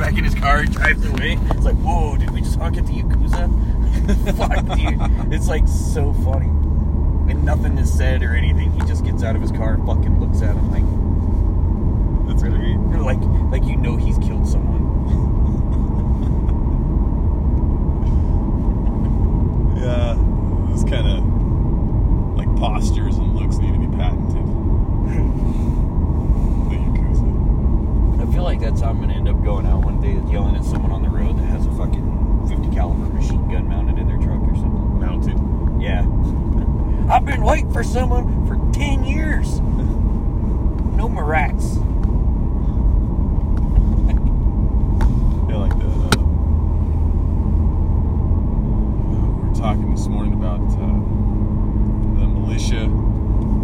back in his car and drives away. It's like, whoa, did we just honk at the Yakuza? Fuck, dude. It's like so funny. And nothing is said or anything. He just gets out of his car and fucking looks at him like, That's great. like, like you know he's killed someone. Yeah, this kind of like postures and looks need to be patented. the Yakuza. I feel like that's how I'm gonna end up going out one day, yelling at someone on the road that has a fucking 50 caliber machine gun mounted in their truck or something. Mounted. Yeah. I've been waiting for someone for 10 years. No more rats. Yeah, like the. Uh, we were talking this morning about uh, the militia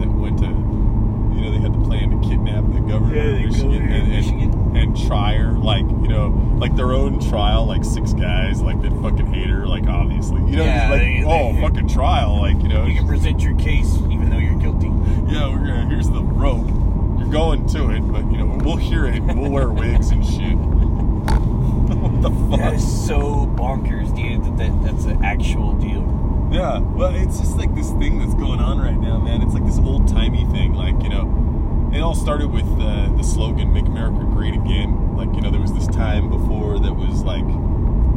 that went to. You know, they had the plan to kidnap the governor Yeah, of Michigan, governor and, and, Michigan. and try her, like you know, like their own trial, like six guys, like that fucking hate her, like obviously, you know, Yeah, like they- oh, they- fucking trial, like you know, You can present your case even though you're guilty. yeah, we're gonna here's the rope. You're going to it, but you know we'll hear it. and We'll wear wigs and shit. what the fuck? That is so bonkers, dude, that, that that's an actual deal. Yeah, well, it's just like this thing that's going on right now, man. It's like this old timey thing, like you know. It all started with uh, the slogan "Make America Great Again." Like you know, there was this time before that was like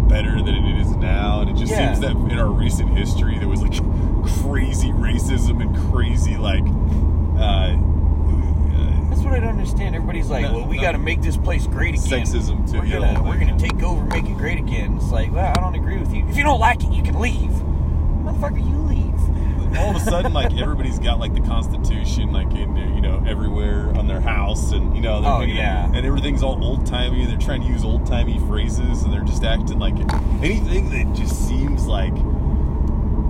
better than it is now, and it just Yeah. seems that in our recent history there was like crazy racism and crazy like. Uh, uh, That's what I don't understand. Everybody's like, No, well, we no. got to make this place great again. Sexism, too, We're yeah, gonna, like we're gonna take over, make it great again. It's like, well, I don't agree with you. If you don't like it, you can leave. Motherfucker, you leave. All of a sudden, like everybody's got like the Constitution, like in their, you know everywhere on their house, and you know, Oh, yeah. and everything's all old timey. They're trying to use old timey phrases, and they're just acting like anything that just seems like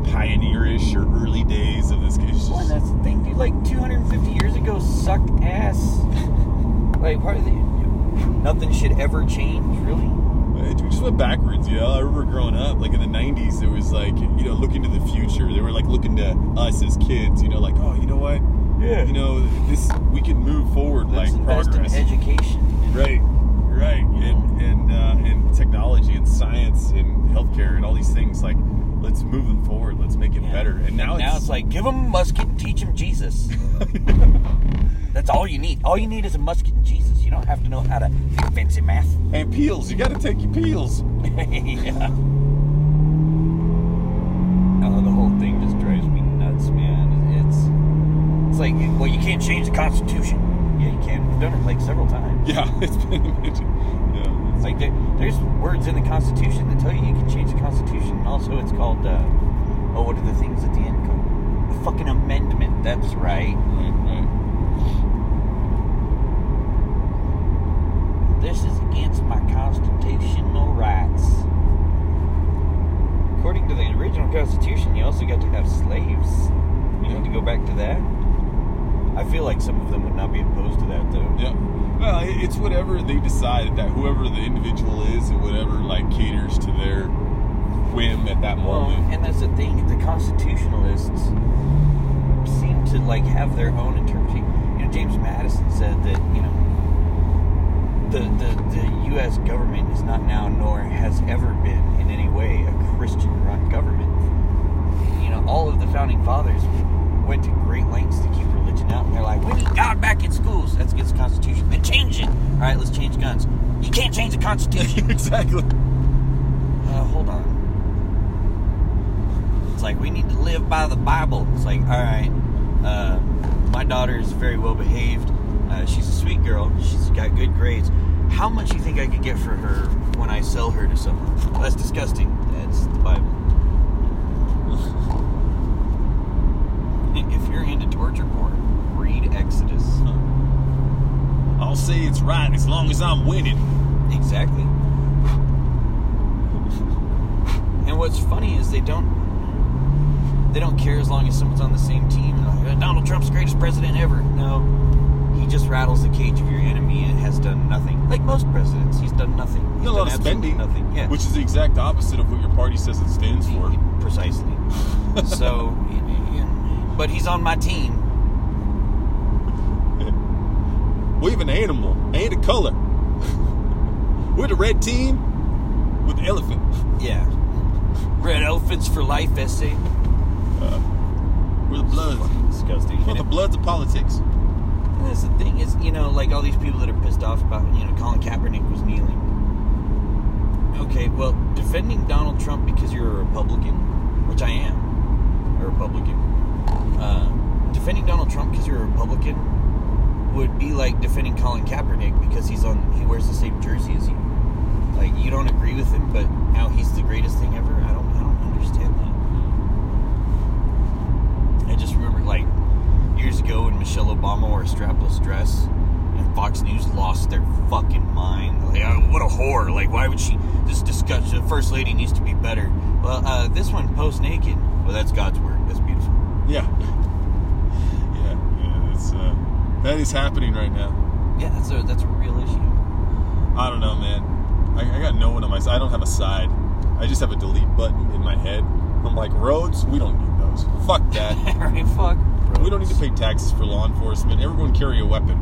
pioneerish or early days of this. It's Well, that's the thing, dude. Like 250 years ago, sucked ass. like, part of the nothing should ever change, really. It just went backwards. You know, I remember growing up, like in the '90s, there was like you know looking to the future. They were like looking to us as kids. You know, like oh, you know what? Yeah. You know, this we can move forward Let's like progress. in education. Right, right, and and uh, and technology and science and healthcare and all these things. Like, let's move them forward. Let's make it Yeah. better. And now, now it's, like, give them a musket and teach them Jesus. That's all you need. All you need is a musket and Jesus. You don't have to know how to do fancy math. and peels. You got to take your peels. yeah. Oh, the whole thing just drives me nuts, man. It's it's like, well, you can't change the Constitution. Yeah, you can. We've done it like several times. Yeah, it's been. Yeah, It's like there, there's words in the Constitution that tell you you can change the Constitution, and also it's called, uh, oh, what are the things at the end called? A fucking amendment. That's right. right, right. This is against my constitutional rights. According to the original Constitution, you also got to have slaves. You need to go back to that. I feel like some of them would not be opposed to that, though. Yeah. Well, it's whatever they decide that whoever the individual is and whatever like caters to their whim at that Well, moment. and that's the thing. The constitutionalists seem to like have their own interpretation. You know, James Madison said that you know the the, the U.S. government is not now, nor has ever been in any way, a Christian-run government. You know, all of the founding fathers went to great lengths to keep religion out. And they're like, we need God back in schools. That's against the Constitution. Then change it. All right, let's change guns. You can't change the Constitution. exactly. uh, hold on. It's like we need to live by the Bible. It's like, all right, uh, my daughter is very well behaved. Uh, she's a sweet girl. She's got good grades. How much do you think I could get for her when I sell her to someone? Well, that's disgusting. That's the Bible. if you're into torture porn, read Exodus. I'll say it's right as long as I'm winning. Exactly. And what's funny is they don't they don't care as long as someone's on the same team. Like, Donald Trump's greatest president ever. No, he just rattles the cage of your enemy and has done nothing. Like most presidents, he's done nothing. He's a lot done of spending, nothing. Yeah, which is the exact opposite of what your party says it stands for. precisely. so, but he's on my team. We have an animal and a color. We're the red team with the elephant. Yeah. Red elephants for life essay. Uh, we're the bloods. Disgusting. We're the bloods of politics. That's the thing is, you know, like all these people that are pissed off about, you know, Colin Kaepernick was kneeling. Okay, well, defending Donald Trump because you're a Republican, which I am, a Republican. Uh, defending Donald Trump because you're a Republican would be like defending Colin Kaepernick because he's on, he wears the same jersey as you. Like you don't agree with him, but now he's the greatest thing ever. I don't, I don't understand that. I just remember like years ago when Michelle Obama wore a strapless dress and Fox News lost their fucking mind. Like, oh, what a whore. Like, why would she just discuss the first lady needs to be better? Well, uh, this one post naked. Well, that's God's work. That's beautiful. Yeah. Yeah, yeah, it's uh, that is happening right now. Yeah, that's a that's a real issue. I don't know, man. I, I got no one on my side. I don't have a side. I just have a delete button in my head. I'm like, roads, we don't need those. Fuck that. right? Fuck. We don't need to pay taxes for law enforcement. Everyone carry a weapon.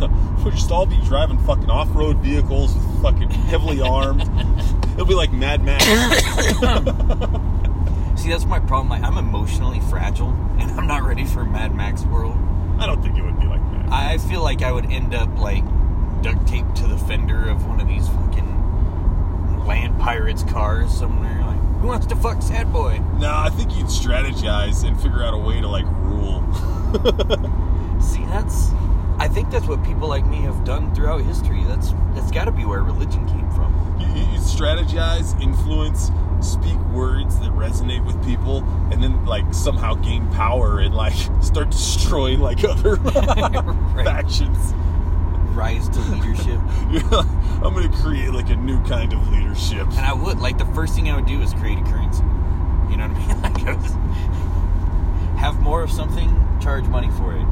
We'll just all be driving fucking off-road vehicles, fucking heavily armed. It'll be like Mad Max. See, that's my problem. Like, I'm emotionally fragile, and I'm not ready for Mad Max world. I don't think it would be like that. I feel like I would end up like duct taped to the fender of one of these fucking land pirates cars somewhere. Who wants to fuck Sad Boy? No, I think you'd strategize and figure out a way to like rule. See, that's. I think that's what people like me have done throughout history. That's that's got to be where religion came from. You, you, you strategize, influence, speak words that resonate with people, and then like somehow gain power and like start destroying like other Right. factions. Rise to leadership, You're I'm gonna create like a new kind of leadership. and I would like the first thing I would do is create a currency. You know what I mean? Like I have more of something, charge money for it.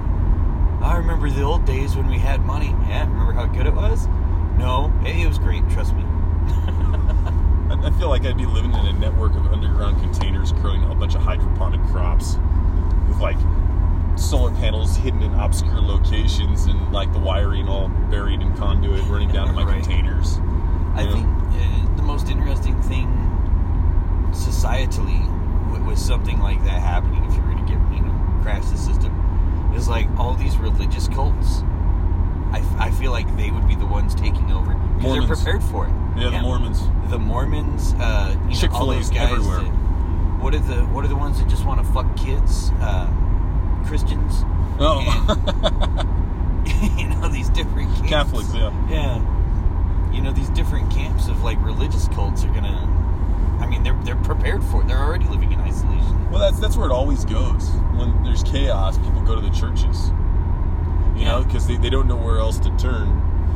I remember the old days when we had money. Yeah, remember how good it was? No, it, it was great. Trust me. I, I feel like I'd be living in a network of underground containers growing a bunch of hydroponic crops with like solar panels hidden in obscure locations and like the wiring all buried in conduit running down to my Right. containers. I Yeah. think uh, the most interesting thing societally w- was something like that happening if you were to get, you know, crash the system. Is like all these religious cults. I, f- I feel like they would be the ones taking over because they're prepared for it. Yeah, the Mormons. The Mormons, uh, you know, all those guys. everywhere. that- what are the What are the ones that just want to fuck kids? Uh, Christians. Oh, you know these different camps. Catholics, yeah. Yeah. You know, these different camps of like religious cults are gonna I mean they're they're prepared for it. They're already living in isolation. Well, that's that's where it always goes. When there's chaos, people go to the churches. You know, because they, they don't know where else to turn.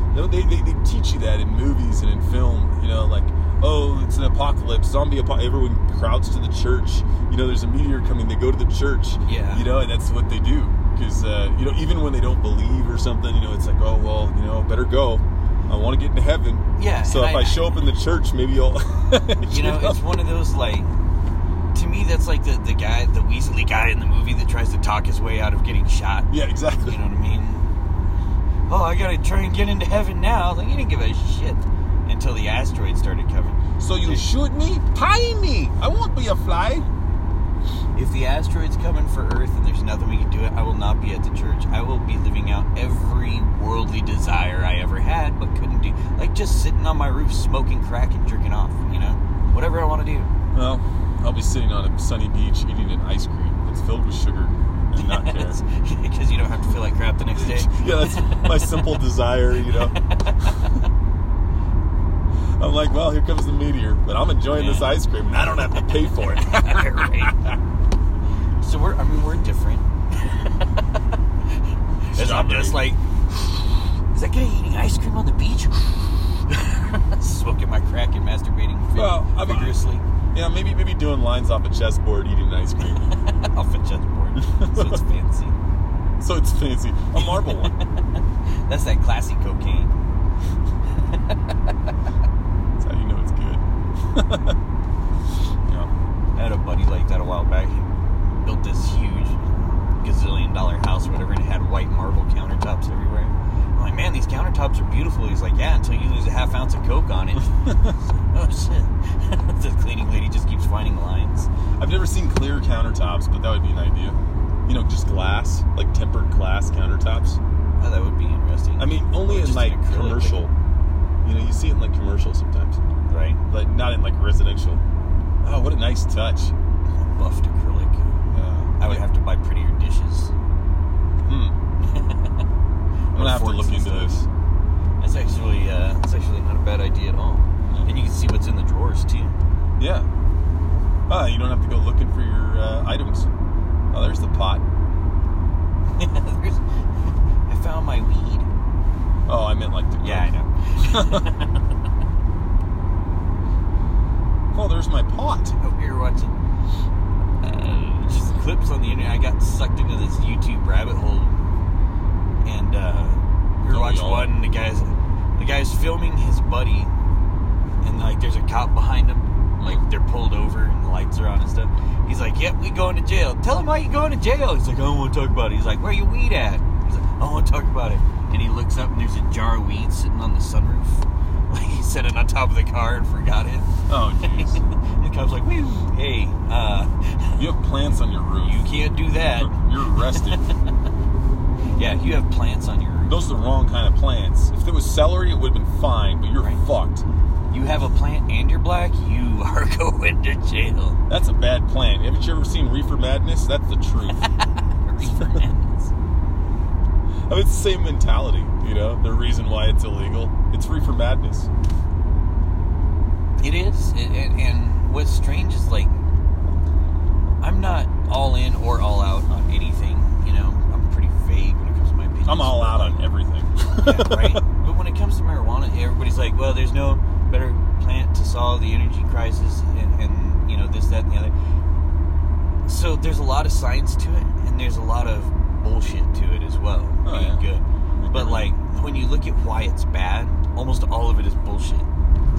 You know, they, they, they teach you that in movies and in film. You know, like, oh, it's an apocalypse, zombie apocalypse. Everyone crowds to the church. You know, there's a meteor coming. They go to the church. Yeah. You know, and that's what they do. Because, uh, you know, even when they don't believe or something, you know, it's like, oh, well, you know, better go. I want to get into heaven. Yeah, So if I, I- show up in the church, maybe I'll. You know, it's one of those like to me that's like the, the guy the Weasley guy in the movie that tries to talk his way out of getting shot. Yeah, exactly. You know what I mean? Oh, I gotta try and get into heaven now. Like you didn't give a shit until the asteroid started coming. So you shoot me? Tie me! I won't be a fly. If the asteroid's coming for Earth and there's nothing we can do it, I will not be at the church. I will be living out every worldly desire I ever had but couldn't do. Like just sitting on my roof smoking crack and drinking off, you know? Whatever I want to do. Well, I'll be sitting on a sunny beach eating an ice cream that's filled with sugar and not care. Because you don't have to feel like crap the next day. yeah, that's my simple desire, you know. I'm like, well, here comes the meteor, but I'm enjoying this ice cream and I don't have to pay for it. right. So we're, I mean, we're different. As I'm just like, is that guy eating ice cream on the beach? Smoking my crack and masturbating Well, I'm- vigorously yeah, maybe maybe doing lines off a chessboard eating ice cream. off a chessboard. so it's fancy. so it's fancy. A marble one. That's that classy cocaine. That's how you know it's good. yeah. I had a buddy like that a while back. He built this huge gazillion dollar house or whatever, and it had white marble countertops everywhere. I'm like, man, these countertops are beautiful. He's like, yeah, until you lose a half ounce of coke smoke on it. oh shit! the cleaning lady just keeps finding lines. I've never seen clear countertops, but that would be an idea. You know, just glass, like tempered glass countertops. Oh, that would be interesting. I mean, only Or in just like acrylic, commercial. You know, you see it in like commercial sometimes, right? but not in like residential. Oh, what a nice touch. Buffed acrylic. Yeah. I would have to buy prettier dishes. Hmm. I'm gonna have to look into this. That's actually uh, that's actually not a bad idea at all. And you can see what's in the drawers too. Yeah. Ah, you don't have to go looking for your uh, items. Oh, there's the pot. There's, I found my weed. Oh, I meant like the. Yeah, I know. Oh, there's my pot. Over here watching uh, just clips on the internet. I got sucked into this YouTube rabbit hole, and uh, we were watching one. And the guys, the guy's filming his buddy, and like there's a cop behind him. Like they're pulled over and the lights are on and stuff. He's like, "Yep, we going to jail." Tell him why you going to jail. He's like, "I don't want to talk about it." He's like, "Where you weed at?" He's like, "I don't want to talk about it." And he looks up and there's a jar of weed sitting on the sunroof. Set it on top of the car and forgot it. Oh, jeez. and the cop's like, Woo, hey, uh, you have plants on your roof. you can't do that. You're arrested. Yeah, you have plants on your roof. Those are the wrong kind of plants. If it was celery, it would have been fine, but you're Right. fucked. You have a plant and you're black, you are going to jail. That's a bad plant. Haven't you ever seen Reefer Madness? That's the truth. Reefer Madness. I mean, it's the same mentality, you know? The reason why it's illegal. It's Reefer Madness. It is, and, and, and what's strange is like, I'm not all in or all out on anything. You know, I'm pretty vague when it comes to my opinions. I'm all out on everything. yeah, right? But when it comes to marijuana, everybody's like, well, there's no better plant to solve the energy crisis and, and you know, this, that, and the other. So there's a lot of science to it, and there's a lot of bullshit to it as well, Oh, being yeah. good. But like, when you look at why it's bad, almost all of it is bullshit.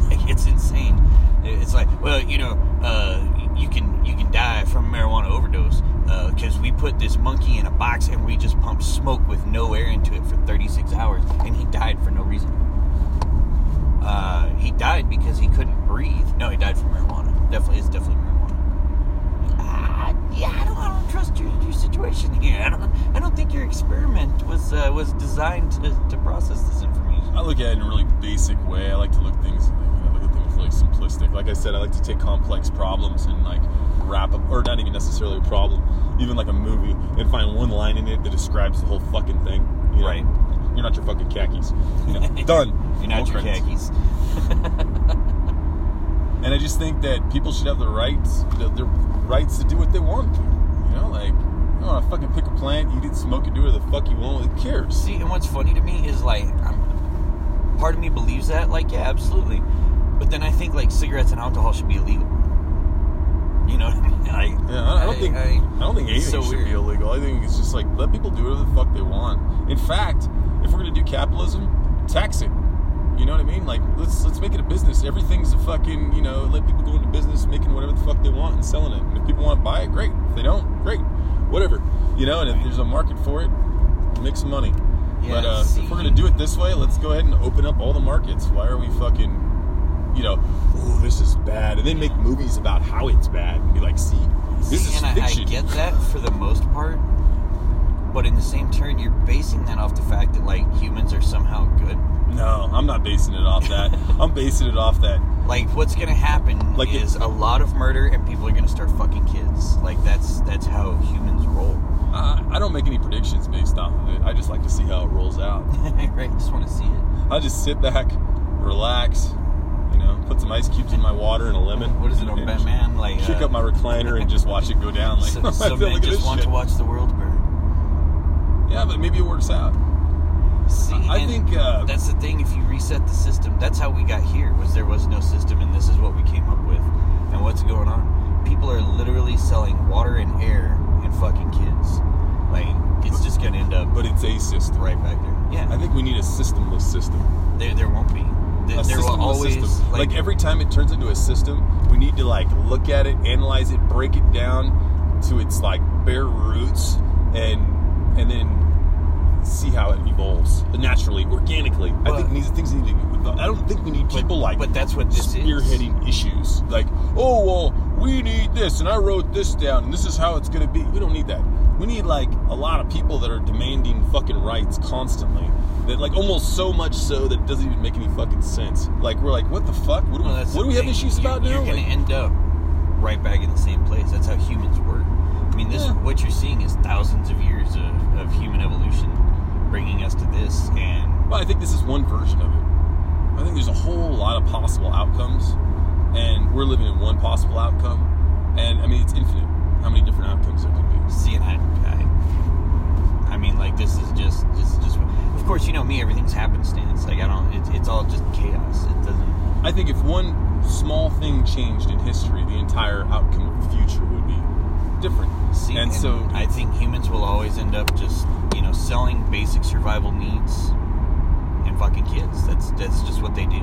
Like, it's insane. It's like, well, you know, uh, you can you can die from a marijuana overdose because we put this monkey in a box and we just pumped smoke with no air into it for 36 hours, and he died for no reason. Uh, he died because he couldn't breathe. No, he died from marijuana. Definitely, it's definitely marijuana. Yeah, I don't, I don't trust your, your situation here. I don't, I don't think your experiment was uh, was designed to, to process this information. I look at it in a really basic way. I like to look things. I look at things really simplistic. Like I said, I like to take complex problems and like wrap them, or not even necessarily a problem, even like a movie, and find one line in it that describes the whole fucking thing. You know? Right. You're not your fucking khakis. You know? Done. You're not No your credits. khakis. And I just think that people should have the rights, the, the rights to do what they want to. You know, like you want to fucking pick a plant, eat it, smoke it, do whatever the fuck you want. Who cares? See, and what's funny to me is like, I'm, part of me believes that, like, yeah, absolutely. But then I think like cigarettes and alcohol should be illegal. You know what I mean? Yeah, I, I don't think I, don't think anything so should be illegal. I think it's just like let people do whatever the fuck they want. In fact, if we're gonna do capitalism, tax it. You know what I mean? Like let's let's make it a business. Everything's a fucking you know let people go into business making whatever the fuck they want and selling it. And if people want to buy it, great. If they don't, great. Whatever. You know, and if there's a market for it, make some money. Yeah, but uh, if we're gonna do it this way, let's go ahead and open up all the markets. Why are we fucking you know, oh, this is bad, and then make movies about how it's bad and be like, see, this See, is and I, I get that for the most part, but in the same turn, you're basing that off the fact that like humans are somehow good. No, I'm not basing it off that. I'm basing it off that. Like, what's gonna happen Like it- is a lot of murder, and people are gonna start fucking kids. Like, that's that's how humans roll. Uh, I don't make any predictions based off of it. I just like to see how it rolls out. right? Just want to see it. I'll just sit back, relax, you know, put some ice cubes in my water and a lemon. What is it on and Batman? Like, Kick uh, up my recliner and just watch it go down. Like, so, I some feel men just want shit. to watch the world burn. Yeah, but maybe it works out. See, I think, uh, that's the thing. If you reset the system, that's how we got here. Was there was no system, and this is what we came up with. And what's going on? People are literally selling water and air and fucking kids. Like it's just gonna end up But it's a system. right back there. Yeah, I think we need a systemless system. there there won't be. There, a there will always system. like, Like, every time it turns into a system, we need to like look at it, analyze it, break it down to its like bare roots, and and then see how it evolves naturally, organically. I think these things need to. I don't think we need But- people like but that's what this is. spearheading issues. Like, oh well, we need this, and I wrote this down, and this is how it's going to be. We don't need that. We need like a lot of people that are demanding fucking rights constantly. That like almost so much so that it doesn't even make any fucking sense. Like we're like, what the fuck? What do, Well, we, that's what do we have issues You're- about now? You're going to end up right back in the same place. That's how humans work. I mean, this Yeah. what you're seeing is thousands of years of, of human evolution bringing us to this, and Well, I think this is one version of it. I think there's a whole lot of possible outcomes, and we're living in one possible outcome. And I mean, it's infinite. How many different outcomes there could be? see, and I, I, I mean, like this is just, just, just. Of course, you know me. Everything's happenstance. Like I don't. It's, it's all just chaos. It doesn't. I think if one small thing changed in history, the entire outcome of the future would be different. See, and, so I think humans will always end up just, you know, selling basic survival needs and fucking kids. That's that's just what they do.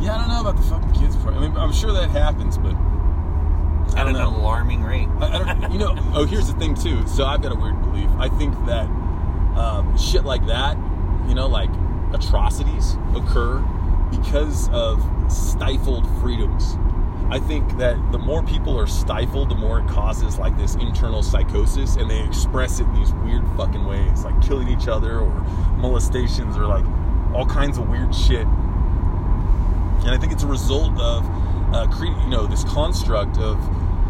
yeah, I don't know about the fucking kids part. I mean, I'm sure that happens, but I At don't an know. alarming rate. I, I don't, you know, oh, here's the thing too. So I've got a weird belief. I think that um, shit like that, you know, like atrocities occur because of stifled freedoms. I think that the more people are stifled, the more it causes like this internal psychosis, and they express it in these weird fucking ways, like killing each other or molestations or like all kinds of weird shit. And I think it's a result of uh, creating, you know, this construct of,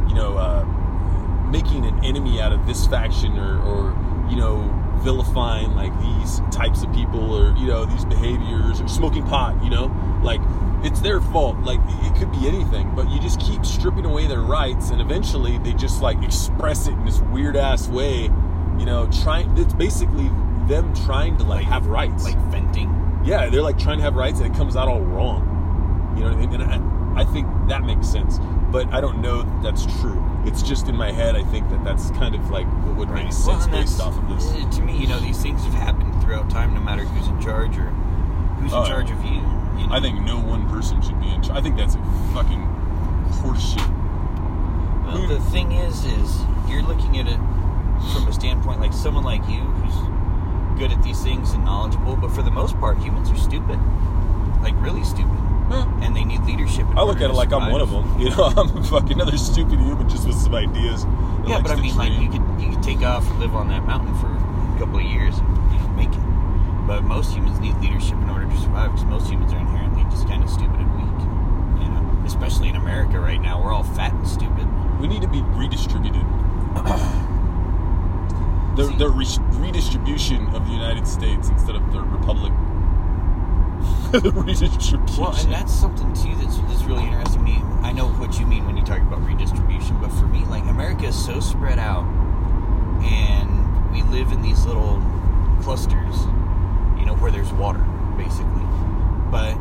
you know, uh, making an enemy out of this faction or, or, you know, vilifying like these types of people or, you know, these behaviors or smoking pot, you know, like it's their fault. Like it could be anything, but you just keep stripping away their rights and eventually they just like express it in this weird ass way, you know, trying, it's basically them trying to like have rights. Like venting. Yeah, they're like trying to have rights, and it comes out all wrong. You know, what I mean? and I, I think that makes sense, but I don't know that that's true. It's just in my head. I think that that's kind of like what would make sense Well, based off of this. uh, To me, you know, these things have happened throughout time, no matter who's in charge or who's Oh, in yeah. charge of you. you know? I think no one person should be in charge. I think that's a fucking horseshit. Well, the thing is, is you're looking at it from a standpoint like someone like you who's good at these things and knowledgeable, but for the most part, humans are stupid, like really stupid, Huh. and they need leadership. I look at it like I'm one of them. You know, I'm a fucking another stupid human just with some ideas. Yeah, but I mean, like you could you could take off live on that mountain for a couple of years and you know make it. But most humans need leadership in order to survive because most humans are inherently just kind of stupid and weak. You know, especially in America right now, we're all fat and stupid. We need to be redistributed. the See- the re- redistribution of the United States instead of the republic. The redistribution. Well, and that's something too that's, that's really interesting to me. I know what you mean when you talk about redistribution, but for me, like America is so spread out, and we live in these little clusters, you know, where there's water, basically. But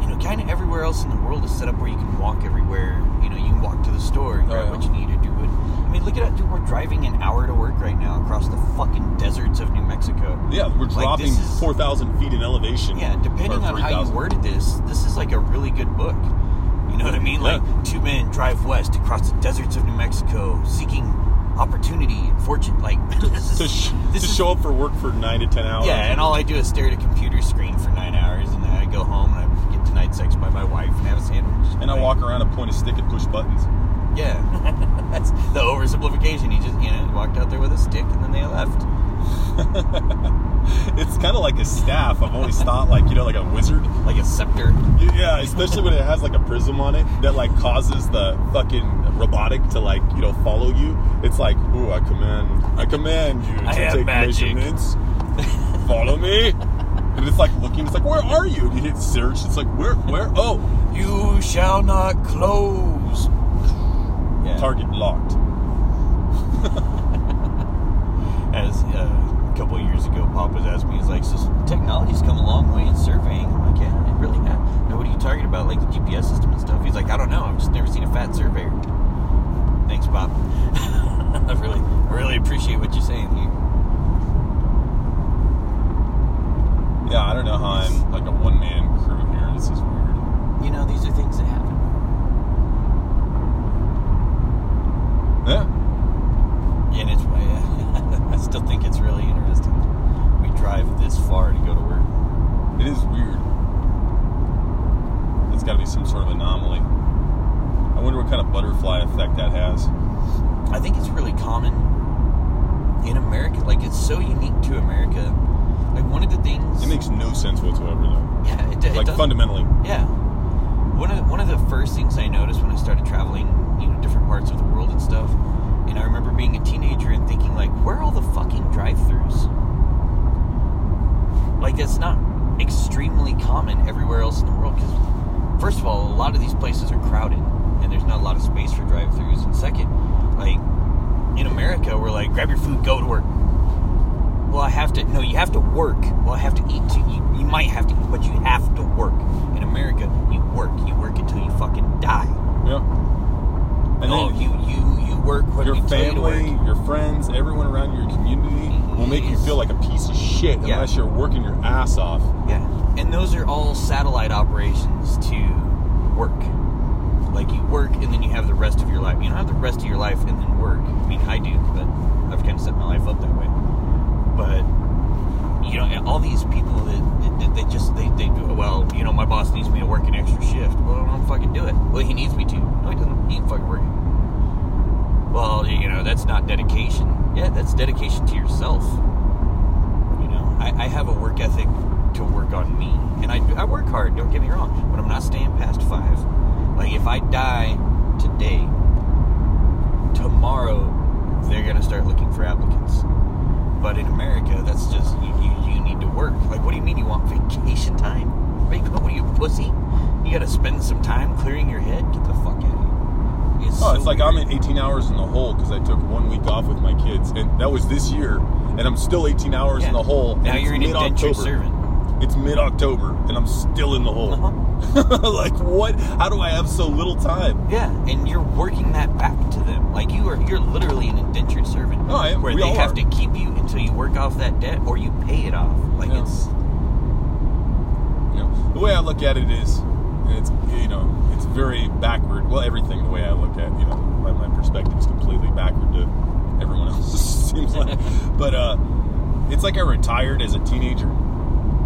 you know, kind of everywhere else in the world is set up where you can walk everywhere. You know, you can walk to the store and Oh, grab yeah. what you need I mean, look at it, dude. We're driving an hour to work right now across the fucking deserts of New Mexico. yeah, we're dropping is- four thousand feet in elevation. Yeah, depending on how you 3,000. worded this, this is like a really good book. You know what I mean? Like Yeah. two men drive west across the deserts of New Mexico, seeking opportunity and fortune. Like this is to, sh- this to is- show up for work for nine to ten hours. Yeah, and all I do is stare at a computer screen for nine hours, and then I go home and I get denied sex by my wife and have a sandwich. and I walk around and point a stick and push buttons. Yeah, that's the oversimplification. He just you know walked out there with a stick, and then they left. It's kind of like a staff. I've always thought like you know like a wizard. Like a scepter. Yeah, especially when it has like a prism on it that like causes the fucking robotic to like you know follow you. It's like, ooh, I command, I command you to I have take magic." measurements. follow me. And it's like looking. It's like, where are you? And you hit search. It's like, where, where? Oh, You shall not close. Target locked. as uh, a couple of years ago, Pop was asking me, he's like, so technology's come a long way in surveying. I'm like, yeah, it really has. Now, what are you talking about, like the GPS system and stuff? He's like, I don't know. I've just never seen a fat surveyor. Thanks, Pop. I really, I really appreciate what you're saying here. Yeah, I don't know how I'm like a one man crew here. This is weird. You know, these are things that happen. Yeah. In its way, I still think it's really interesting. We drive this far to go to work. It is weird. It's got to be some sort of anomaly. I wonder what kind of butterfly effect that has. I think it's really common in America. Like it's so unique to America. Like one of the things. It makes no sense whatsoever, though. Yeah, it, d- like fundamentally. Yeah. One of the, one of the first things I noticed when I started traveling different parts of the world and stuff, and I remember being a teenager and thinking like, where are all the fucking drive-throughs? Like that's not extremely common everywhere else in the world because first of all, a lot of these places are crowded and there's not a lot of space for drive-throughs. And second, like in America, we're like, grab your food, go to work. Well, I have to. No, you have to work. Well, I have to eat too. You, you might have to but you have to work. In America, you work. You work until you fucking die. Yeah. And no, then you you you work when your we tell you to family, your friends, everyone around your community will make you feel like a piece of shit Yeah. unless you're working your ass off. Yeah, and those are all satellite operations to work. Like you work, and then you have the rest of your life. You don't have the rest of your life and then work. I mean, I do, but I've kind of set my life up that way. But you know, all these people that, that they just they, they do well. You know, my boss needs me to work an extra shift. Well, I don't fucking do it. Well, he needs me to. No, he doesn't. He ain't fucking working. Well, you know, that's not dedication. Yeah, that's dedication to yourself. You know, I, I have a work ethic to work on me, and I I work hard. Don't get me wrong, but I'm not staying past five. Like if I die today, tomorrow they're gonna start looking for applicants. But in America, that's just you, you, you need to work. Like, what do you mean you want vacation time? What, what are you, pussy? You got to spend some time clearing your head. Get the fuck out of here. Oh, so it's like I'm at 18 hours in the hole because I took one week off with my kids, and that was this year, and I'm still 18 hours in the hole. Now you're an it's indentured servant. It's mid-October, and I'm still in the hole. Uh-huh. like what? How do I have so little time? Yeah, and you're working that back to them. Like you are, you're literally an indentured servant. No, I am. Where We they have are. to keep you until you work off that debt, or you pay it off. Like Yeah. it's You know, the way I look at it is, it's you know, it's very backward. Well, everything the way I look at, you know, my, my perspective is completely backward to everyone else. seems like, but uh, it's like I retired as a teenager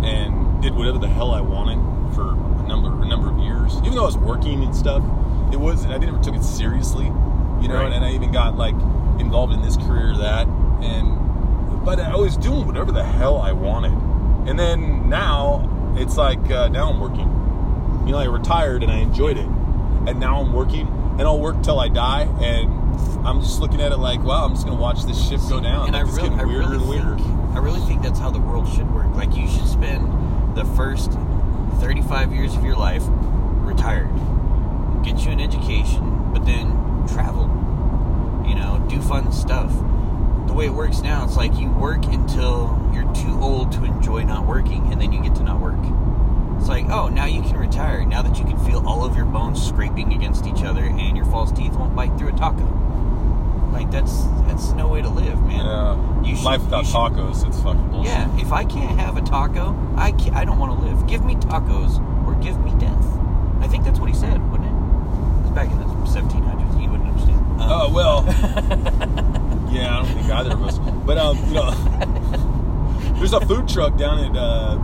and did whatever the hell I wanted for a number a number of years. Even though I was working and stuff, it was I never took it seriously, you know. Right. And I even got like involved in this career or that, and but I was doing whatever the hell I wanted. And then now it's like uh, now I'm working. You know, I retired and I enjoyed it, and now I'm working, and I'll work till I die, and I'm just looking at it like, wow, I'm just gonna watch this ship go down. and I Like, it's really, getting I weirder really and weirder. think, I really think that's how the world should work. Like you should spend the first 35 years of your life retired, get you an education, but then travel. You know, do fun stuff. The way it works now, it's like you work until you're too old to enjoy not working, and then you get to not work. It's like, oh, now you can retire. Now that you can feel all of your bones scraping against each other, and your false teeth won't bite through a taco. Like that's that's no way to live, man. Yeah. You should- Life without should- tacos, it's fucking bullshit. Yeah, if I can't have a taco, I can't, I don't want to live. Give me tacos or give me death. I think that's what he said, wouldn't it? It was back in the 1700s. He wouldn't understand. Um, Oh well. yeah, I don't think either of us. But um, you know, there's a food truck down at uh,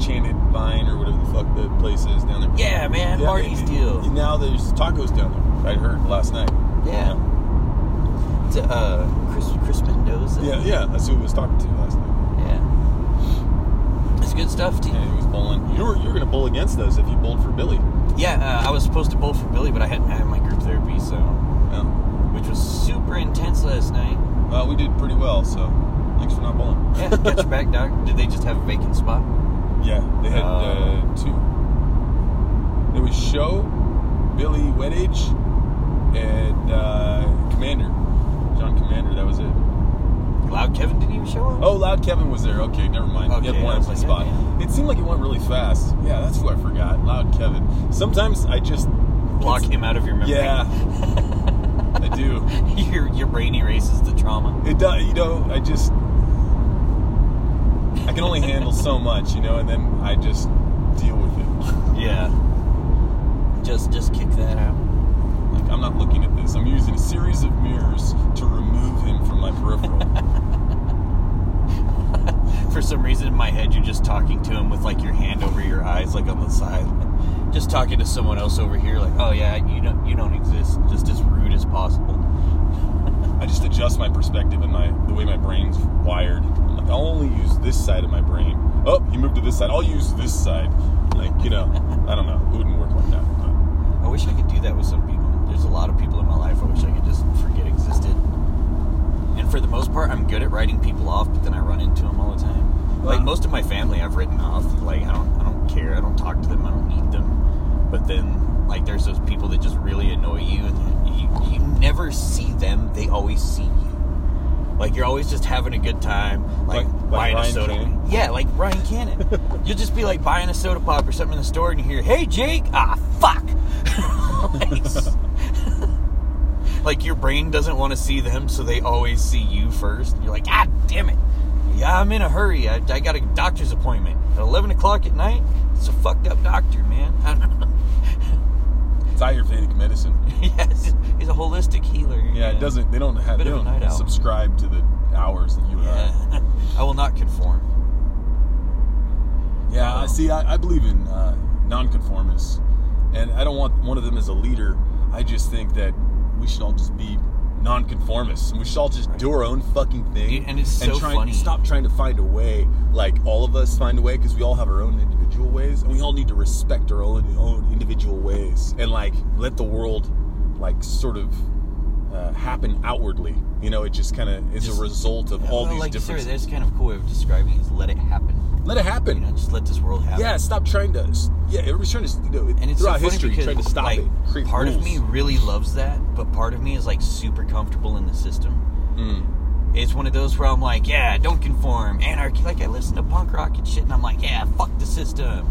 Enchanted Vine or whatever the fuck the place is down there. Yeah, man, Marty's it- deal. Now there's tacos down there. I heard last night. Yeah. It's a, uh, Chris Chris Mendoza. Yeah, yeah. That's who I was talking to last night. Yeah. It's good stuff, too. Yeah, he was bowling. You were you were gonna bowl against us if you bowled for Billy. Yeah, uh, I was supposed to bowl for Billy, but I hadn't had my group therapy, so Yeah. which was super intense last night. Well, we did pretty well, so thanks for not bowling. Yeah, got your back, Doc. Did they just have a vacant spot? Yeah, they had Uh, uh, two. It was Show, Billy Weddage, and uh, Commander. John Commander, that was it. Loud Kevin didn't even show up. Oh, Loud Kevin was there. Okay, never mind. Okay, he had one I was like, spot. yeah, It seemed like it went really fast. Yeah, that's who I forgot. Loud Kevin. Sometimes I just. block him out of your memory. Yeah, I do. your your brain erases the trauma. It does. You know, I just. I can only handle so much, you know, and then I just deal with it. Yeah. Just just kick that out. Like, I'm not looking at this. I'm using a series of mirrors to remove him from my peripheral. For some reason in my head you're just talking to him with like your hand over your eyes, like on the side, just talking to someone else over here. Like, oh yeah, you don't you don't exist. Just as rude as possible. I just adjust my perspective and my the way my brain's wired. I'll only use this side of my brain. Oh, he moved to this side. I'll use this side. Like, you know, I don't know. It wouldn't work like that. But I wish I could do that with some people. There's a lot of people in my life I wish I could just forget existed. And for the most part, I'm good at writing people off, but then I run into them all the time. Like most of my family, I've written off. Like I don't, I don't care. I don't talk to them. I don't need them. But then, like, there's those people that just really annoy you, and you, you never see them. They always see you. Like you're always just having a good time, like, Like- like buying a soda. Cannon? Yeah, like Ryan Cannon. You'll just be like buying a soda pop or something in the store, and you hear, "Hey, Jake!" Ah, fuck. like, like your brain doesn't want to see them, so they always see you first. You're like, ah, damn it. Yeah, I'm in a hurry. I, I got a doctor's appointment at 11 o'clock at night. It's a fucked up doctor, man. I don't know. it's Ayurvedic medicine. yes, he's a holistic healer. Yeah, it doesn't. They don't have. They of a night don't subscribe to the hours that you and I. Yeah. I will not conform. Yeah. I see. I, I believe in uh, nonconformists, and I don't want one of them as a leader. I just think that we should all just be nonconformists, and we should all just do our own fucking thing. Dude, and it's so try, funny. Stop trying to find a way, like all of us find a way, because we all have our own individual ways, and we all need to respect our own, own individual ways, and like let the world, like sort of. Uh, happen outwardly, you know. It just kind of is Just- a result of all well, these like you said, differences. that's kind of a cool way of describing it is let it happen. Let it You happen. know, just let this world happen. Yeah, stop trying to. Yeah, everybody's trying to. You know, and it's so throughout funny history, because trying to stop like, it. Create part of me really loves that, but part of me is like super comfortable in the system. Mm. It's one of those where I'm like, yeah, don't conform, anarchy. Like I listen to punk rock and shit, and I'm like, yeah, fuck the system.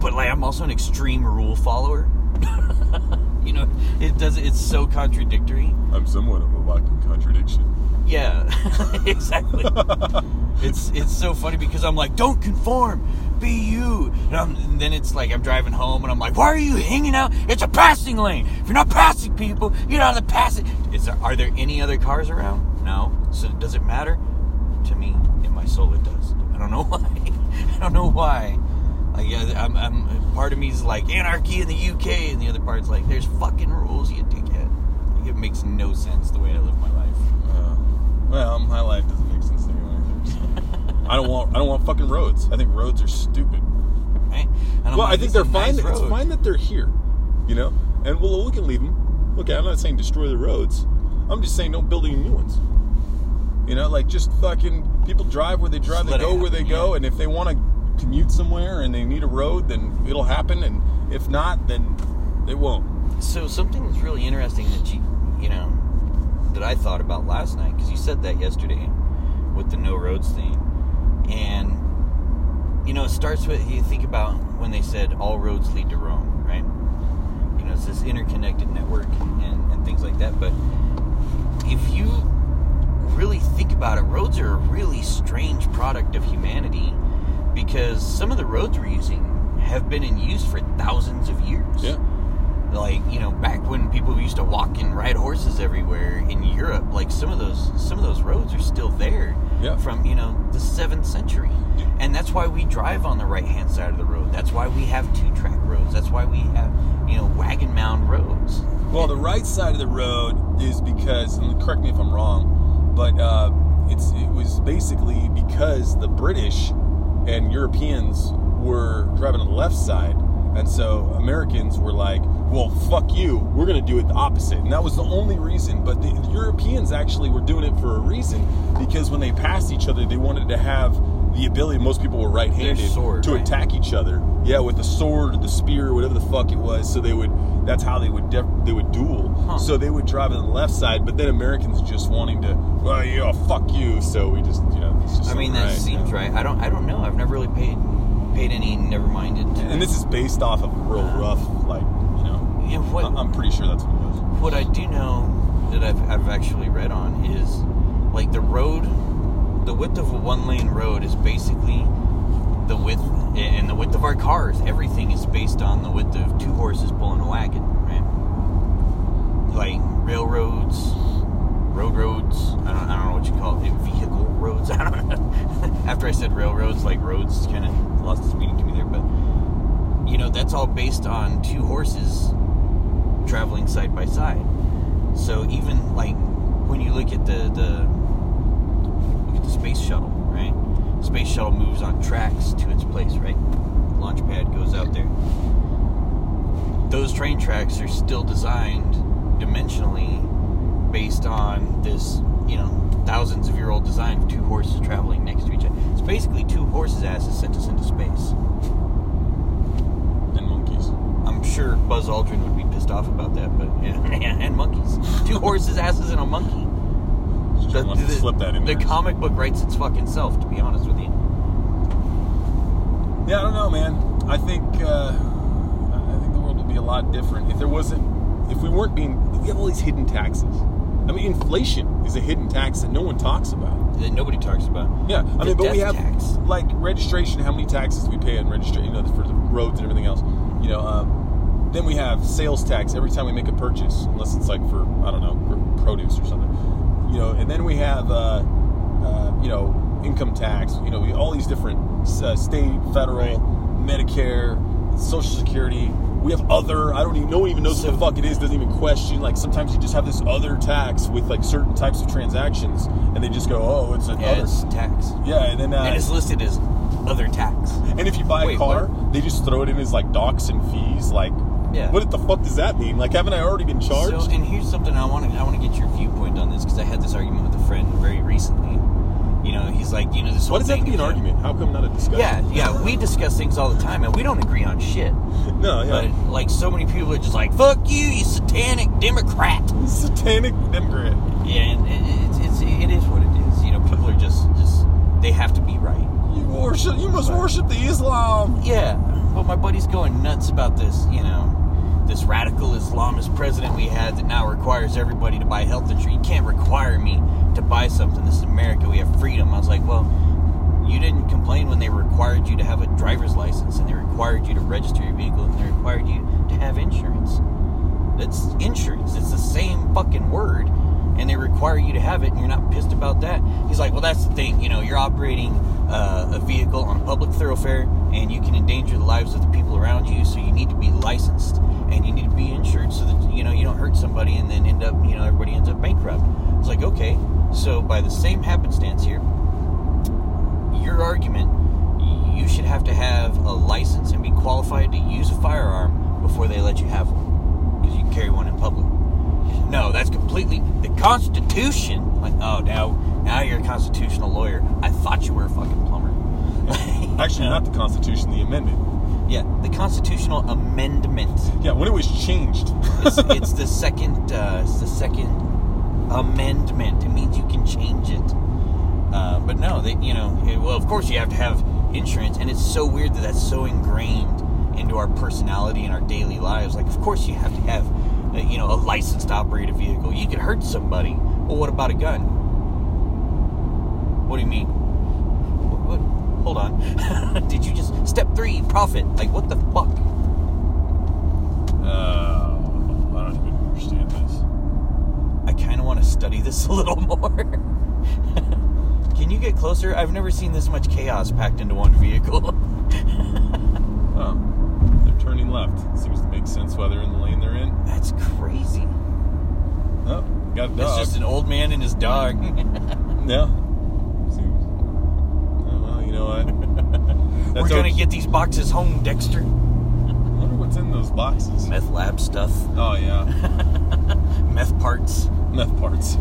But like, I'm also an extreme rule follower. you know, it does. It's so contradictory. I'm somewhat of a walking contradiction. Yeah, exactly. it's it's so funny because I'm like, don't conform, be you. And, I'm, and then it's like I'm driving home and I'm like, why are you hanging out? It's a passing lane. If you're not passing people, get out of the passing. Is there are there any other cars around? No. So does it matter? To me, in my soul, it does. I don't know why. I don't know why. Like, yeah, I'm, I'm part of me is like anarchy in the UK, and the other part's like, there's fucking rules, you dickhead. Like, it makes no sense the way I live my life. Uh, well, my life doesn't make sense either. I don't want. I don't want fucking roads. I think roads are stupid. Right? Well, like, I think they're fine. nice It's fine that they're here, you know. And well, we can leave them. Okay, I'm not saying destroy the roads. I'm just saying don't build any new ones. You know, like just fucking people drive where they drive, Just they go where they happen, go, and if they want to commute somewhere and they need a road, then it'll happen. And if not, then it won't. So something that's really interesting that you, you know, that I thought about last night because you said that yesterday with the no roads thing, and you know, it starts with you think about when they said all roads lead to Rome, right? You know, it's this interconnected network and, and things like that. But if you really think about it, roads are a really strange product of humanity because some of the roads we're using have been in use for thousands of years. Yeah. Like you know, back when people used to walk and ride horses everywhere in Europe, like some of those some of those roads are still there Yeah. from you know the seventh century, Yeah. and that's why we drive on the right hand side of the road. That's why we have two track roads. That's why we have you know wagon mound roads. Well, the right side of the road is because, and correct me if I'm wrong, but uh, it's it was basically because the British and Europeans were driving on the left side, and so Americans were like, "Well, fuck you, we're to do it the opposite," and that was the only reason. But the, the Europeans actually were doing it for a reason because when they passed each other, they wanted to have the ability. Most people were right-handed sword, to right? attack each other. Yeah, with the sword or the spear or whatever the fuck it was. So they would. That's how they would. Def, they would duel. Huh. So they would drive on the left side, but then Americans just wanting to. Well, yeah, fuck you. So we just, you know. It's just I mean, that right, seems right. I don't I don't know. I've never really paid paid any never minded. And this is based off of real rough, like you know. what I'm pretty sure that's what it was. What I do know that I've, I've actually read on is like the road, the width of a one lane road is basically the width, and the width of our cars. Everything is based on the width of two horses pulling a wagon, right? Like railroads, road roads, I don't, I don't know what you call it, vehicle roads. I don't know. After I said railroads, like roads kind of lost its meaning to me there, but you know, that's all based on two horses traveling side by side. So even like when you look at the the at the space shuttle, right? Space shuttle moves on tracks to its place, right? Launch pad goes out there. Those train tracks are still designed dimensionally based on this, you know, thousands of year old design of two horses traveling next to each other. It's basically two horses' asses sent us into space. And monkeys. I'm sure Buzz Aldrin would be pissed off about that, but yeah, and monkeys. Two horses' asses and a monkey. Sure, let's slip that in the there. comic book writes its fucking self, to be honest with you. Yeah, I don't know, man. I think uh, I think the world would be a lot different if there wasn't, if we weren't being. We have all these hidden taxes. I mean, inflation is a hidden tax that no one talks about. That nobody talks about. Yeah, I The mean, but we have tax. like registration. How many taxes we pay on registration? You know, for the roads and everything else. You know, um, then we have sales tax every time we make a purchase, unless it's like for I don't know for produce or something. You know, and then we have uh, uh, you know income tax. You know, we, all these different uh, state, federal, Right. Medicare, Social Security. We have other. I don't even. No one even knows what the fuck it is. Doesn't even question. Like sometimes you just have this other tax with like certain types of transactions, and they just go, "Oh, it's another." Yeah, it's tax. Yeah, and then uh, and it's listed as other tax. and if you buy Wait, a car, they just throw it in as like docs and fees. Like, Yeah. what the fuck does that mean? Like, haven't I already been charged? So, and here's something I want to I want to get your viewpoint on this because I had this argument with a friend very recently. You know, he's like, you know, this whole Why does that have thing be an argument? How come not a discussion? Yeah, yeah, we discuss things all the time, and we don't agree on shit. no, yeah. But like, so many people are just like, "Fuck you, you satanic Democrat." Satanic Democrat. Yeah, and it, it's, it's it is what it is. You know, people are just just they have to be right. You worship. You must worship the Islam. Yeah, but my buddy's going nuts about this. You know, this radical Islamist president we had that now requires everybody to buy health insurance. You can't require me to buy something. This is America. We have freedom. I was like, well, you didn't complain when they required you to have a driver's license and they required you to register your vehicle and they required you to have insurance. That's insurance. It's the same fucking word, and they require you to have it, and you're not pissed about that. He's like, well, that's the thing. You know, you're operating uh, a vehicle on a public thoroughfare, and you can endanger the lives of the people around you. So you need to be licensed, and you need to be insured, so that you know you don't hurt somebody, and then end up, you know, everybody ends up bankrupt. It's like, okay, so by the same happenstance here, your argument, you should have to have a license and be qualified to use a firearm before they let you have one, because you can carry one in public. No, that's completely the Constitution. Like, oh, now now you're a constitutional lawyer. I thought you were a fucking plumber. Actually, not the Constitution, the amendment. Yeah, the constitutional amendment. Yeah, when it was changed. It's, it's the second. Uh, it's the second amendment. It means you can change it. Uh, but no, they, you know, it, well, of course you have to have insurance, and it's so weird that that's so ingrained into our personality and our daily lives. Like, of course you have to have, uh, you know, a license to operate a vehicle. You could hurt somebody. Well, what about a gun? What do you mean? Hold on. Did you just step three profit? Like, what the fuck? Uh, I don't even understand this. I kind of want to study this a little more. Can you get closer? I've never seen this much chaos packed into one vehicle. Oh, they're turning left. Seems to make sense why they're in the lane they're in. That's crazy. Oh, got a It's just an old man and his dog. Yeah. Seems. Oh, well, you know what? We're gonna okay. get these boxes home, Dexter. I wonder what's in those boxes. Meth lab stuff, Oh yeah, meth parts, meth parts.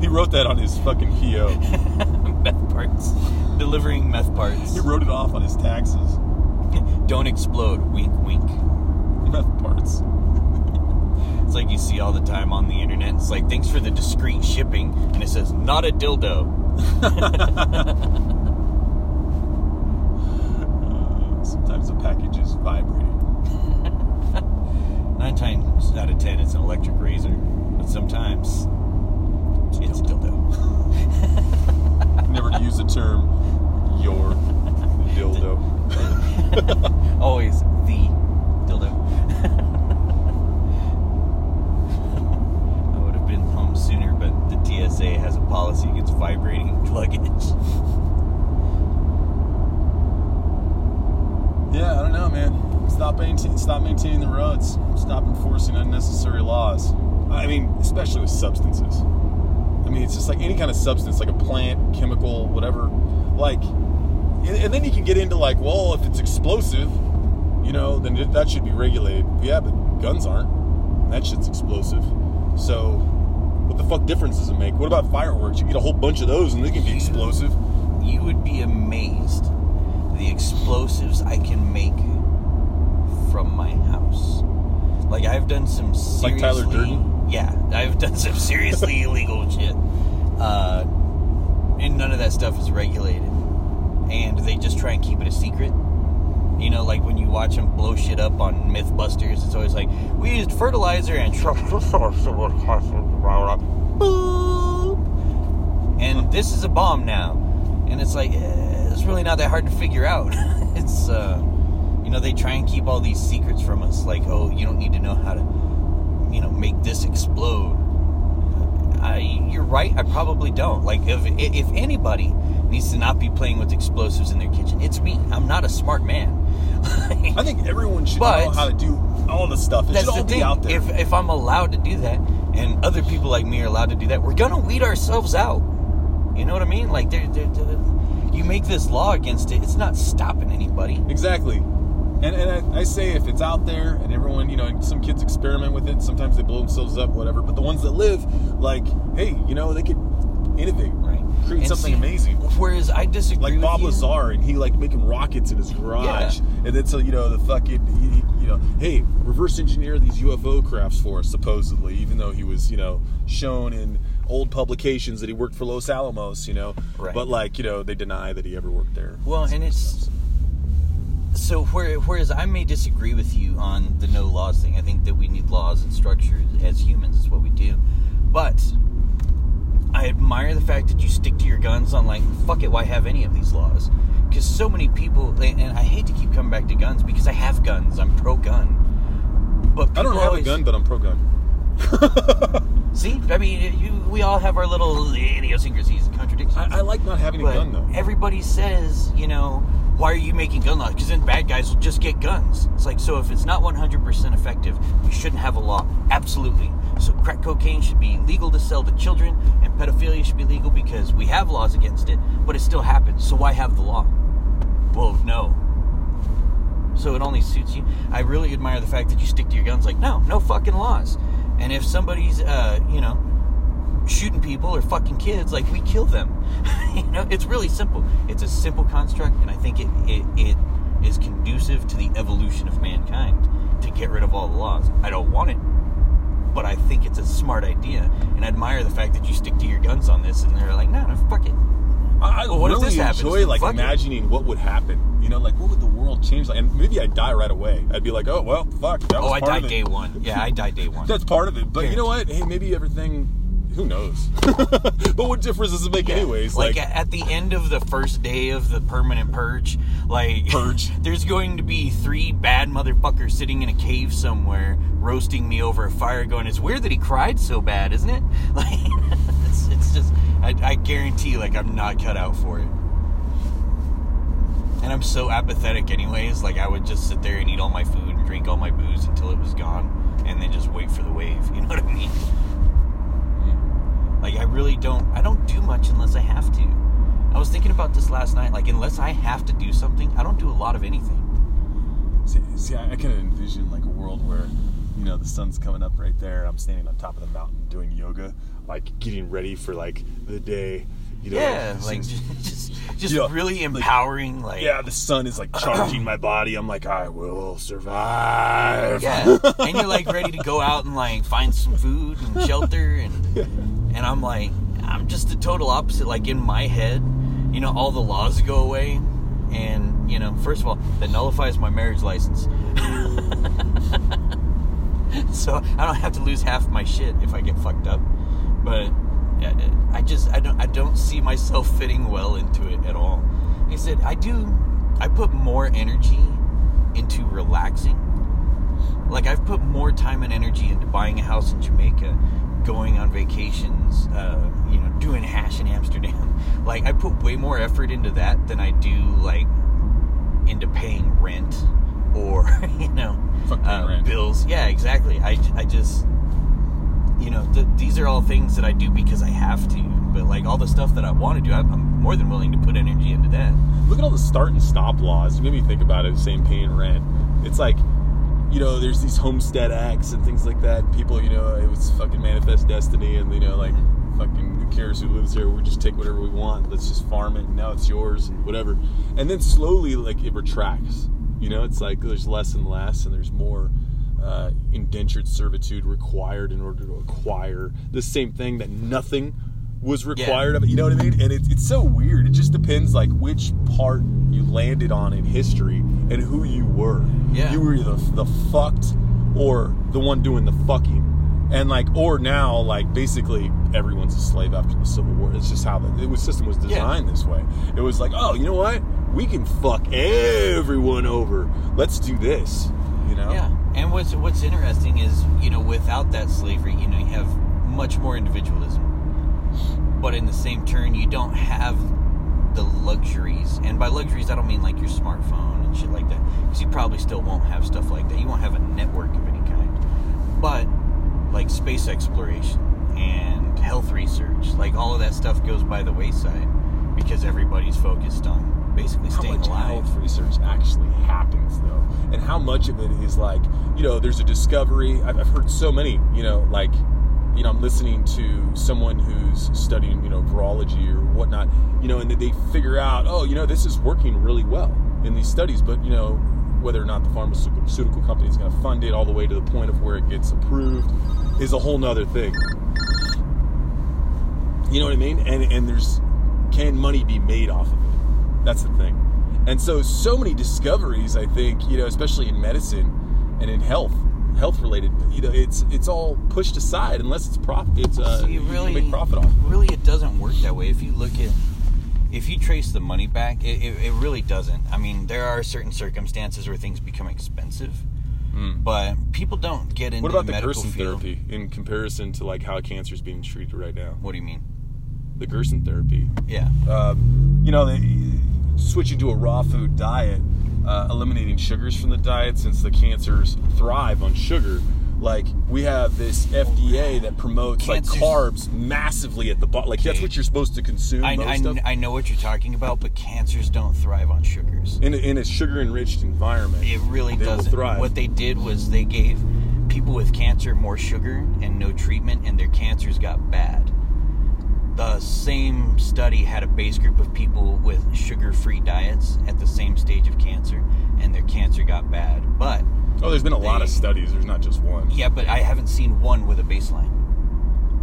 he wrote that on his fucking PO. meth parts, delivering meth parts. He wrote it off on his taxes. Don't explode. Wink, wink. Meth parts. It's like you see all the time on the internet. It's like thanks for the discreet shipping, and it says not a dildo. Uh, sometimes the package is vibrating. Nine times out of ten, it's an electric razor, but sometimes it's a dildo. Never to use the term your dildo. Always the dildo. I would have been home sooner, but the TSA has a policy against vibrating Stop maintaining, stop maintaining the roads. Stop enforcing unnecessary laws. I mean, especially with substances. I mean, it's just like any kind of substance, like a plant, chemical, whatever. Like, and, then you can get into like, well, if it's explosive, you know, then that should be regulated. Yeah, but guns aren't. That shit's explosive. So, what the fuck difference does it make? What about fireworks? You get a whole bunch of those, and they can be explosive. You would be amazed the explosives I can make from my house. Like I've done some seriously, Like Tyler Durden? Yeah, I've done some seriously illegal shit, uh, and none of that stuff is regulated, and they just try and keep it a secret. You know, like when you watch them blow shit up on MythBusters, it's always like we used fertilizer and and this is a bomb now, and it's like eh, it's really not that hard to figure out. it's uh, you know they try and keep all these secrets from us, like oh you don't need to know how to you know make this explode. I, you're right. I probably don't. Like if if anybody needs to not be playing with explosives in their kitchen, it's me. I'm not a smart man. I think everyone should But- know how to do all the stuff. It That's should all the be thing. out there. If if I'm allowed to do that, and other people like me are allowed to do that, we're gonna weed ourselves out. You know what I mean? Like, there, there, there- you make this law against it, it's not stopping anybody. Exactly. And, and I, I say if it's out there and everyone, you know, some kids experiment with it, sometimes they blow themselves up, whatever. But the ones that live, like, hey, you know, they could innovate, Right. create And something see, amazing. Whereas I disagree Like Bob you. Lazar, and he like making rockets in his garage, Yeah. and then so you know the fucking he, you know, hey, reverse engineer these UFO crafts for us, supposedly, even though he was you know shown in old publications that he worked for Los Alamos, you know, Right. but like you know they deny that he ever worked there. Well, and it's so where, whereas I may disagree with you on the no laws thing. I think that we need laws and structures as humans. Is what we do. But I admire the fact that you stick to your guns on like fuck it. Why have any of these laws? Because so many people, and I hate to keep coming back to guns because I have guns. I'm pro gun. But I don't have always, a gun, but I'm pro gun. See, I mean, you, we all have our little idiosyncrasies and contradictions. I, I like not having a gun though. everybody says, you know, why are you making gun laws? Because then bad guys will just get guns. It's like, so if it's not 100% effective, we shouldn't have a law. Absolutely. So crack cocaine should be legal to sell to children, and pedophilia should be legal because we have laws against it, but it still happens. So why have the law? Well, no. So it only suits you. I really admire the fact that you stick to your guns. Like, no, no fucking laws. And if somebody's, uh, you know, shooting people or fucking kids, like we kill them. you know, it's really simple. It's a simple construct, and I think it, it it is conducive to the evolution of mankind to get rid of all the laws. I don't want it, but I think it's a smart idea, and I admire the fact that you stick to your guns on this. And they're like, no, no, fuck it. I, what if really this happens? enjoy like Fuck it. imagining what would happen. You know, like what would the world change like? And maybe I'd die right away. I'd be like, oh well, fuck. Oh, I died day one. Yeah, I died day one. That's part of it. But you know what? Hey, maybe everything. Who knows? but what difference does it make, Yeah. anyways? Like, Like, at the end of the first day of the permanent purge, like Purge. there's going to be three bad motherfuckers sitting in a cave somewhere roasting me over a fire. Going, it's weird that he cried so bad, isn't it? Like, it's, it's just, I, I guarantee, like I'm not cut out for it. And I'm so apathetic, anyways. Like I would just sit there and eat all my food and drink all my booze until it was gone, and then just wait for the wave. You know what I mean? Like I really don't I don't do much unless I have to. I was thinking about this last night. Like unless I have to do something, I don't do a lot of anything. see, see, I, I kind of envision like a world where, you know, the sun's coming up right there. I'm standing on top of the mountain doing yoga, like getting ready for like the day. You know, Yeah, like just just Yeah, really empowering. Like yeah, the sun is like charging my body. I'm like, I will survive. yeah, and you're like ready to go out and like find some food and shelter, and and I'm like I'm just the total opposite. Like in my head, you know, all the laws go away, and you know, first of all, that nullifies my marriage license. so I don't have to lose half my shit if I get fucked up. But yeah, I just I don't I don't see myself fitting well into it at all. He said I do. I put more energy into relaxing. Like I've put more time and energy into buying a house in Jamaica, going on vacations, uh, you know, doing hash in Amsterdam. Like I put way more effort into that than I do like into paying rent or you know uh, rent. bills. Yeah, exactly. I, I just you know th- these are all things that I do because I have to. But like all the stuff that I want to do, I'm, I'm more than willing to put energy into that. Look at all the start and stop laws. It made me think about it. Same paying rent. It's like, you know, there's these homestead acts and things like that. People, you know, it was fucking manifest destiny, and you know, like, fucking who cares who lives here? We just take whatever we want. Let's just farm it, and now it's yours, and whatever. And then slowly, like, it retracts. You know, it's like there's less and less, and there's more uh, indentured servitude required in order to acquire the same thing that nothing was required of it. You know what I mean? And it, it's so weird. It just depends like which part you landed on in history and who you were. Yeah. You were either the fucked or the one doing the fucking. And like, or now, like, basically everyone's a slave after the Civil War. It's just how the, the system was designed this way. It was like, oh, you know what? We can fuck everyone over. Let's do this. You know? Yeah, and what's what's interesting is you know without that slavery, you know you have much more individualism, but in the same turn, you don't have the luxuries. And by luxuries, I don't mean like your smartphone and shit like that, because you probably still won't have stuff like that. You won't have a network of any kind, but like space exploration and health research, like all of that stuff goes by the wayside because everybody's focused on basically how staying much alive. health research actually happens though and how much of it is like you know there's a discovery I've, I've heard so many you know like you know i'm listening to someone who's studying you know virology or whatnot you know and they figure out oh you know this is working really well in these studies but you know whether or not the pharmaceutical company is going to fund it all the way to the point of where it gets approved is a whole nother thing you know what I mean? And and there's can money be made off of it? That's the thing. And so so many discoveries, I think, you know, especially in medicine and in health, health related, you know, it's it's all pushed aside unless it's profit. It's uh, See, you make profit off. really, it doesn't work that way. If you look at, if you trace the money back, it, it, it really doesn't. I mean, there are certain circumstances where things become expensive, but people don't get into. What about the the medical Gerson field. therapy in comparison to like how cancer is being treated right now? What do you mean? The Gerson therapy. Yeah, um, you know, they, switching to a raw food diet, uh, eliminating sugars from the diet since the cancers thrive on sugar. Like we have this FDA oh, that promotes like carbs massively at the bottom. Like that's what you're supposed to consume I, I, I know what you're talking about, but cancers don't thrive on sugars. in a, in a sugar enriched environment. It really doesn't. thrive. What they did was they gave people with cancer more sugar and no treatment, and their cancers got bad. The same study had a base group of people with sugar free diets at the same stage of cancer, and their cancer got bad. But, oh, there's been a lot of studies. There's not just one. yeah, but I haven't seen one with a baseline.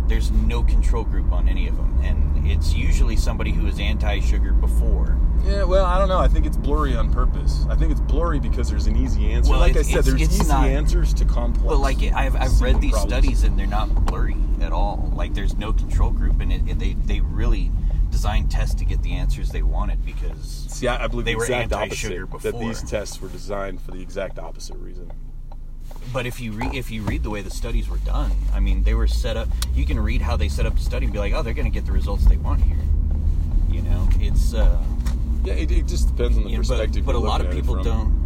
There's no control group on any of them, and it's usually somebody who was anti sugar before. Yeah, well, I don't know. I think it's blurry on purpose. I think it's blurry because there's an easy answer. Well, like I said, there's easy not- answers to complex. But like I've, I've read these problems. studies and they're not blurry at all. Like there's no control group and it, it- they they really designed tests to get the answers they wanted because See, I, I believe They the were exact anti-sugar opposite. That these tests were designed for the exact opposite reason. but if you read if you read the way the studies were done, I mean they were set up you can read how they set up the study and be like, "Oh, they're going to get the results they want here." You know, it's uh Yeah, it, it just depends on the you know, perspective. but a lot of looking at it people don't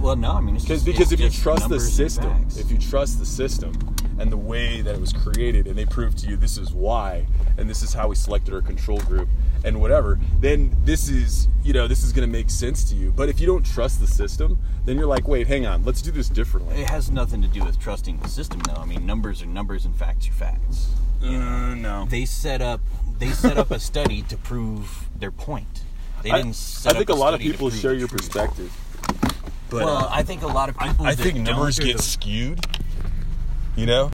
well, no, I mean it's Because just, because it's if you trust the system, if you trust the system and the way that it was created, and they prove to you this is why, and this is how we selected our control group, and whatever, then this is you know this is going to make sense to you. But if you don't trust the system, then you're like, wait, hang on, let's do this differently. it has nothing to do with trusting the system though. I mean, numbers are numbers and facts are facts. Uh, no. they set up they set up a study to prove their point. They didn't. Set I think up a lot of people share your truth. perspective. But well, uh, I think a lot of people. I that think numbers don't- get skewed. You know,